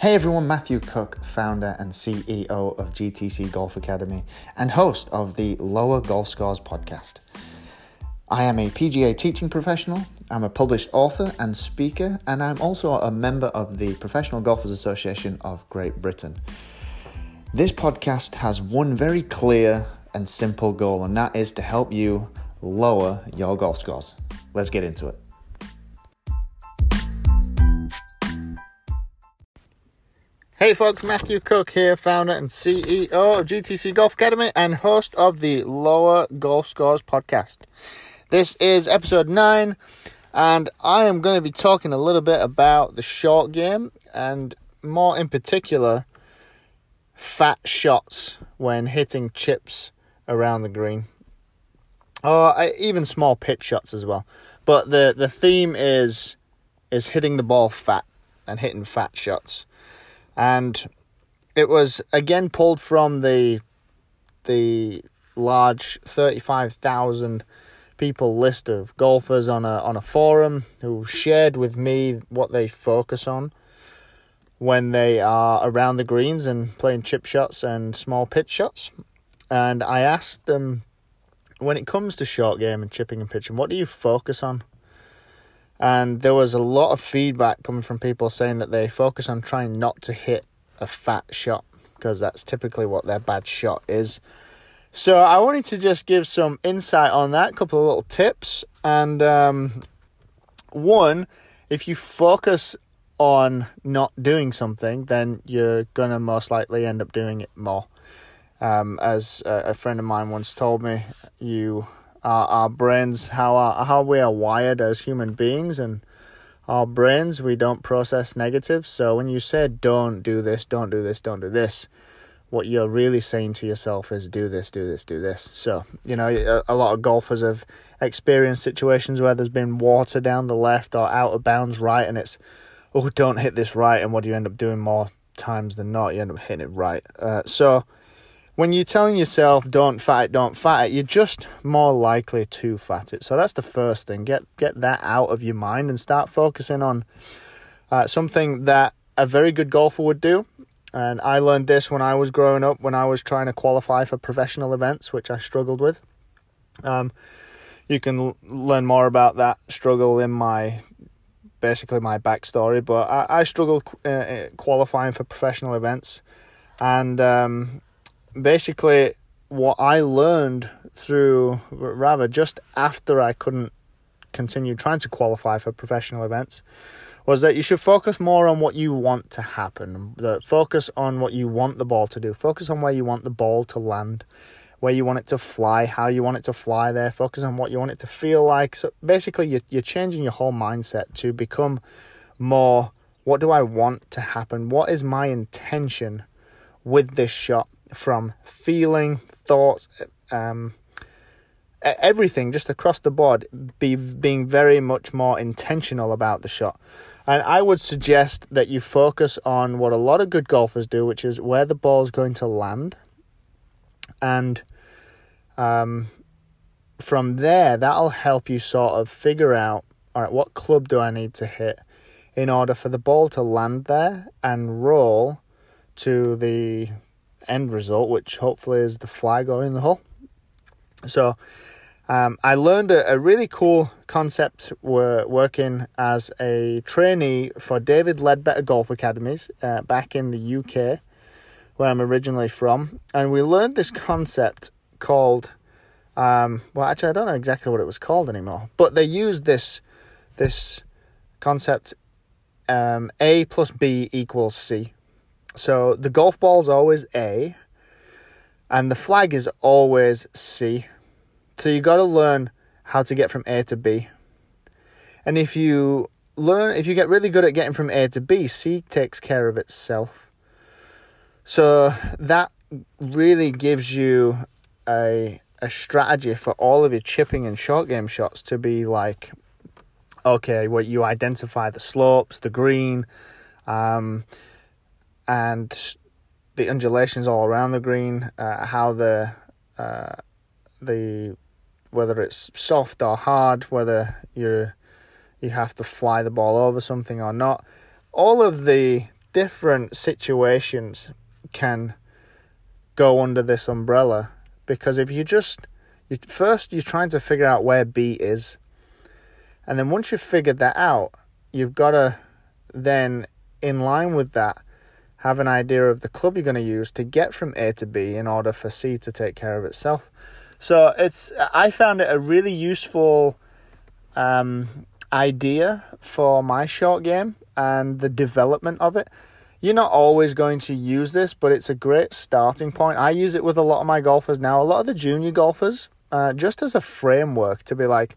Hey everyone, Matthew Cook, founder and CEO of GTC Golf Academy and host of the Lower Golf Scores podcast. I am a PGA teaching professional, I'm a published author and speaker, and I'm also a member of the Professional Golfers Association of Great Britain. This podcast has one very clear and simple goal, and that is to help you lower your golf scores. Let's get into it. Hey folks, Matthew Cook here, founder and CEO of GTC Golf Academy and host of the Lower Golf Scores podcast. This is episode 9, and I am going to be talking a little bit about the short game and more in particular, fat shots when hitting chips around the green. Or uh, even small pitch shots as well. But the, the theme is is hitting the ball fat and hitting fat shots and it was again pulled from the the large 35,000 people list of golfers on a on a forum who shared with me what they focus on when they are around the greens and playing chip shots and small pitch shots. And I asked them when it comes to short game and chipping and pitching what do you focus on and there was a lot of feedback coming from people saying that they focus on trying not to hit a fat shot because that's typically what their bad shot is. So I wanted to just give some insight on that, a couple of little tips. And um, one, if you focus on not doing something, then you're gonna most likely end up doing it more. Um, as a, a, friend of mine once told me, you our, brains, how our, how we are wired as human beings, and our brains we don't process negatives. So when you say don't do this, don't do this, don't do this, what you're really saying to yourself is do this, do this, do this. So you know a, a lot of golfers have experienced situations where there's been water down the left or out of bounds right, and it's oh don't hit this right, and what do you end up doing more times than not? You end up hitting it right. Uh, so when you're telling yourself don't it, don't it, you're just more likely to fat it. So that's the first thing. Get get that out of your mind and start focusing on uh, something that a very good golfer would do. And I learned this when I was growing up, when I was trying to qualify for professional events, which I struggled with. Um, you can l- learn more about that struggle in my basically my backstory. But I, I struggled uh, uh qualifying for professional events, and um, basically what I learned through rather just after I couldn't continue trying to qualify for professional events was that you should focus more on what you want to happen. The focus on what you want the ball to do. Focus on where you want the ball to land, where you want it to fly, how you want it to fly there. Focus on what you want it to feel like. So basically, you're, you're changing your whole mindset to become more. What do I want to happen? What is my intention with this shot? From feeling, thoughts, um, everything just across the board, be being very much more intentional about the shot. And I would suggest that you focus on what a lot of good golfers do, which is where the ball's going to land. And um, from there, that'll help you sort of figure out all right, what club do I need to hit in order for the ball to land there and roll to the end result, which hopefully is the flag or in the hole. So um, I learned a, a, really cool concept We're working as a trainee for David Leadbetter Golf Academies uh, back in the UK, where I'm originally from. And we learned this concept called, um, well, actually, I don't know exactly what it was called anymore, but they used this, this concept um, A plus B equals C. So the golf ball is always A, and the flag is always C. So you got to learn how to get from A to B. And if you learn, if you get really good at getting from A to B, C takes care of itself. So that really gives you a a strategy for all of your chipping and short game shots to be like, okay, well you identify the slopes, the green, um, and the undulations all around the green, uh, how the uh, the whether it's soft or hard, whether you you have to fly the ball over something or not. All of the different situations can go under this umbrella because if you just you, first you're trying to figure out where B is, and then once you've figured that out, you've got to then in line with that have an idea of the club you're going to use to get from A to B in order for C to take care of itself. So it's I found it a really useful um, idea for my short game and the development of it. You're not always going to use this, but it's a great starting point. I use it with a lot of my golfers now, a lot of the junior golfers, uh, just as a framework to be like,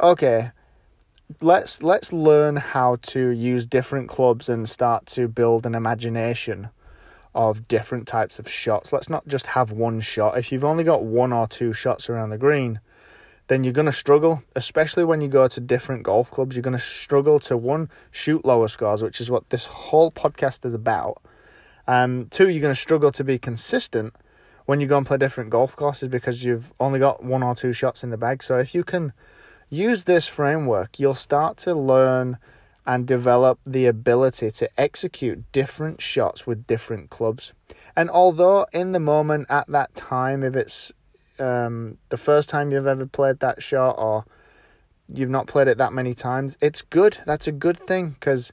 okay, let's let's learn how to use different clubs and start to build an imagination of different types of shots. Let's not just have one shot. If you've only got one or two shots around the green, then you're going to struggle, especially when you go to different golf clubs. You're going to struggle to one, shoot lower scores, which is what this whole podcast is about. Um, two, you're going to struggle to be consistent when you go and play different golf courses because you've only got one or two shots in the bag. So if you can use this framework, you'll start to learn and develop the ability to execute different shots with different clubs. And although in the moment at that time, if it's um, the first time you've ever played that shot or you've not played it that many times, it's good. That's a good thing because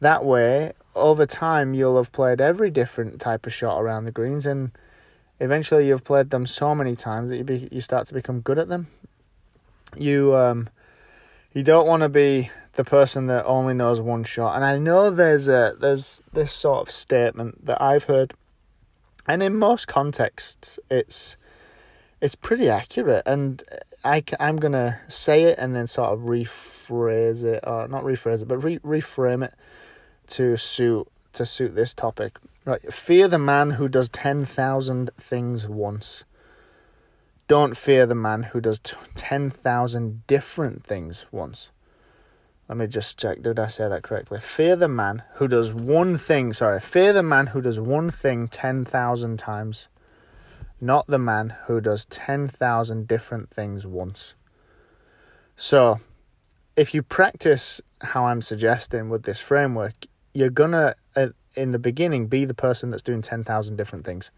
that way, over time, you'll have played every different type of shot around the greens, and eventually, you've played them so many times that you be, you start to become good at them. You um, you don't want to be the person that only knows one shot, and I know there's a there's this sort of statement that I've heard, and in most contexts, it's it's pretty accurate. And I, I'm going to say it and then sort of rephrase it or not rephrase it but re- reframe it to suit to suit this topic. Right fear the man who does 10,000 things once don't fear the man who does 10,000 different things once let me just check did I say that correctly fear the man who does one thing sorry fear the man who does one thing 10,000 times not the man who does 10,000 different things once. So, if you practice how I'm suggesting with this framework, you're gonna, uh, in the beginning, be the person that's doing 10,000 different things.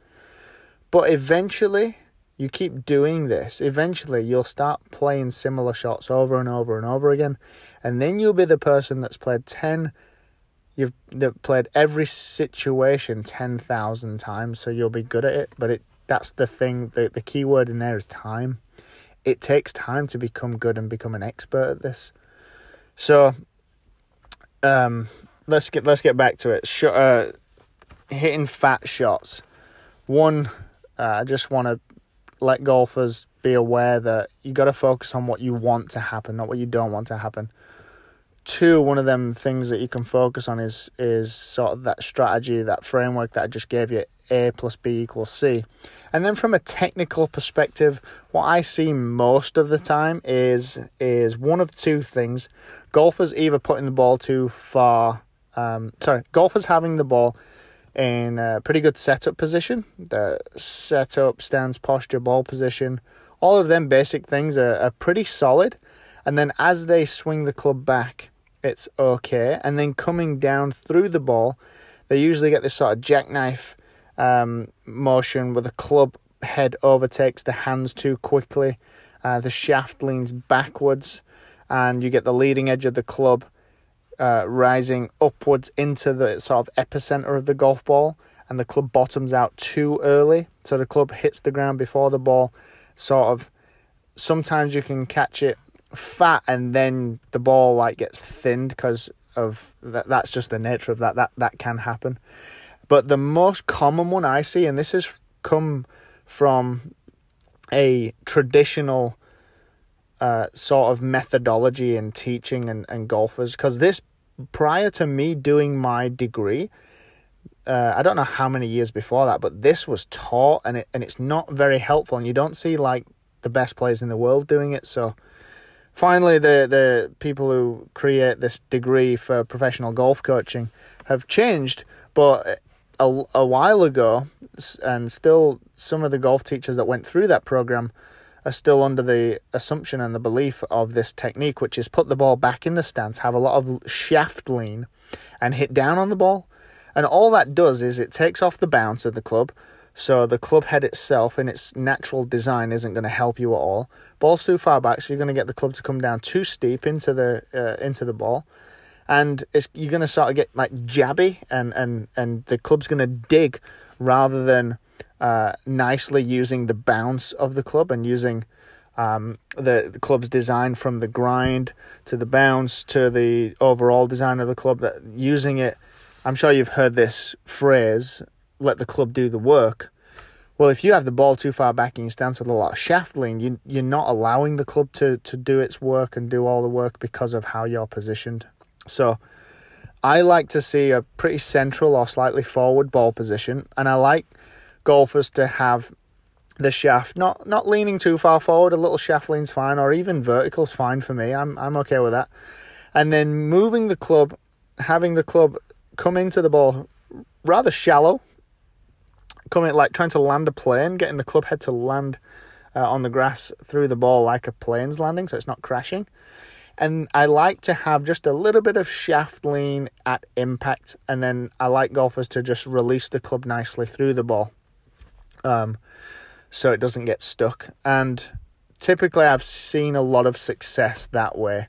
But eventually, you keep doing this, eventually you'll start playing similar shots over and over and over again. And then you'll be the person that's played 10 you've that played every situation 10,000 times so you'll be good at it but it that's the thing. The, the key word in there is time. It takes time to become good and become an expert at this. So, um, let's get let's get back to it. Sh- uh, hitting fat shots. One, uh, I just want to let golfers be aware that you got to focus on what you want to happen, not what you don't want to happen. Two, one of them things that you can focus on is is sort of that strategy, that framework that I just gave you. A plus B equals C. And then from a technical perspective, what I see most of the time is is one of two things. Golfers either putting the ball too far um, sorry, golfers having the ball in a pretty good setup position, the setup, stance, posture, ball position, all of them basic things are, are pretty solid. And then as they swing the club back, it's okay. And then coming down through the ball, they usually get this sort of jackknife um, motion where the club head overtakes the hands too quickly. Uh, the shaft leans backwards, and you get the leading edge of the club uh, rising upwards into the sort of epicenter of the golf ball, and the club bottoms out too early. So the club hits the ground before the ball. Sort of, sometimes you can catch it fat, and then the ball like gets thinned because of that. That's just the nature of that. That that can happen. But the most common one I see, and this has come from a traditional uh, sort of methodology in teaching and, and golfers, because this, prior to me doing my degree, uh, I don't know how many years before that, but this was taught and it and it's not very helpful, and you don't see like the best players in the world doing it. So finally, the the people who create this degree for professional golf coaching have changed, but a, a while ago, and still some of the golf teachers that went through that program are still under the assumption and the belief of this technique, which is put the ball back in the stance, have a lot of shaft lean, and hit down on the ball. And all that does is it takes off the bounce of the club. So the club head itself, in its natural design, isn't going to help you at all. Ball's too far back, so you're going to get the club to come down too steep into the uh, into the ball, and you're going to sort of get like jabby, and and and the club's going to dig rather than uh, nicely using the bounce of the club and using um, the, the club's design from the grind to the bounce to the overall design of the club. That using it, I'm sure you've heard this phrase let the club do the work. Well, if you have the ball too far back in your stance with a lot of shaft lean, you, you're not allowing the club to, to do its work and do all the work because of how you're positioned. So I like to see a pretty central or slightly forward ball position, and I like golfers to have the shaft not not leaning too far forward. A little shaft lean's fine, or even vertical's fine for me. I'm I'm okay with that. And then moving the club, having the club come into the ball rather shallow, coming like trying to land a plane, getting the club head to land uh, on the grass through the ball like a plane's landing, so it's not crashing. And I like to have just a little bit of shaft lean at impact, and then I like golfers to just release the club nicely through the ball, um, so it doesn't get stuck. And typically, I've seen a lot of success that way.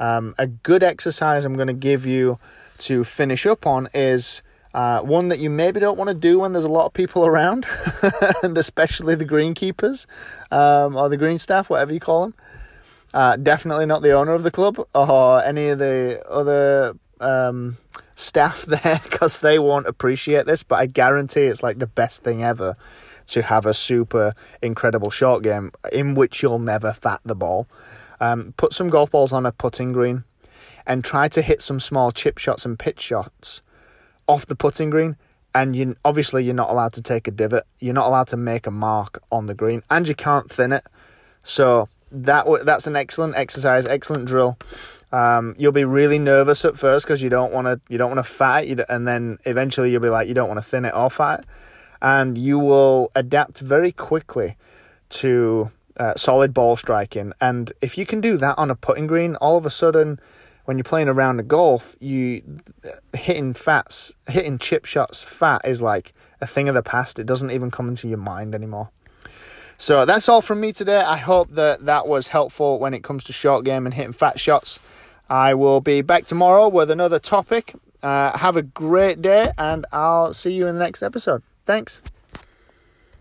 Um, a good exercise I'm going to give you to finish up on is uh, one that you maybe don't want to do when there's a lot of people around, and especially the greenkeepers um, or the green staff, whatever you call them. Uh, definitely not the owner of the club or any of the other um, staff there because they won't appreciate this. But I guarantee it's like the best thing ever to have a super incredible short game in which you'll never fat the ball. Um, put some golf balls on a putting green and try to hit some small chip shots and pitch shots off the putting green. And you obviously you're not allowed to take a divot. You're not allowed to make a mark on the green. And you can't thin it. So that that's an excellent exercise excellent drill. Um, you'll be really nervous at first because you don't want to you don't want to fat and then eventually you'll be like you don't want to thin it or fat and you will adapt very quickly to uh, solid ball striking and if you can do that on a putting green all of a sudden when you're playing around the golf, you hitting fats, hitting chip shots fat is like a thing of the past. It doesn't even come into your mind anymore. So that's all from me today. I hope that that was helpful when it comes to short game and hitting fat shots. I will be back tomorrow with another topic. Uh, have a great day, and I'll see you in the next episode. Thanks.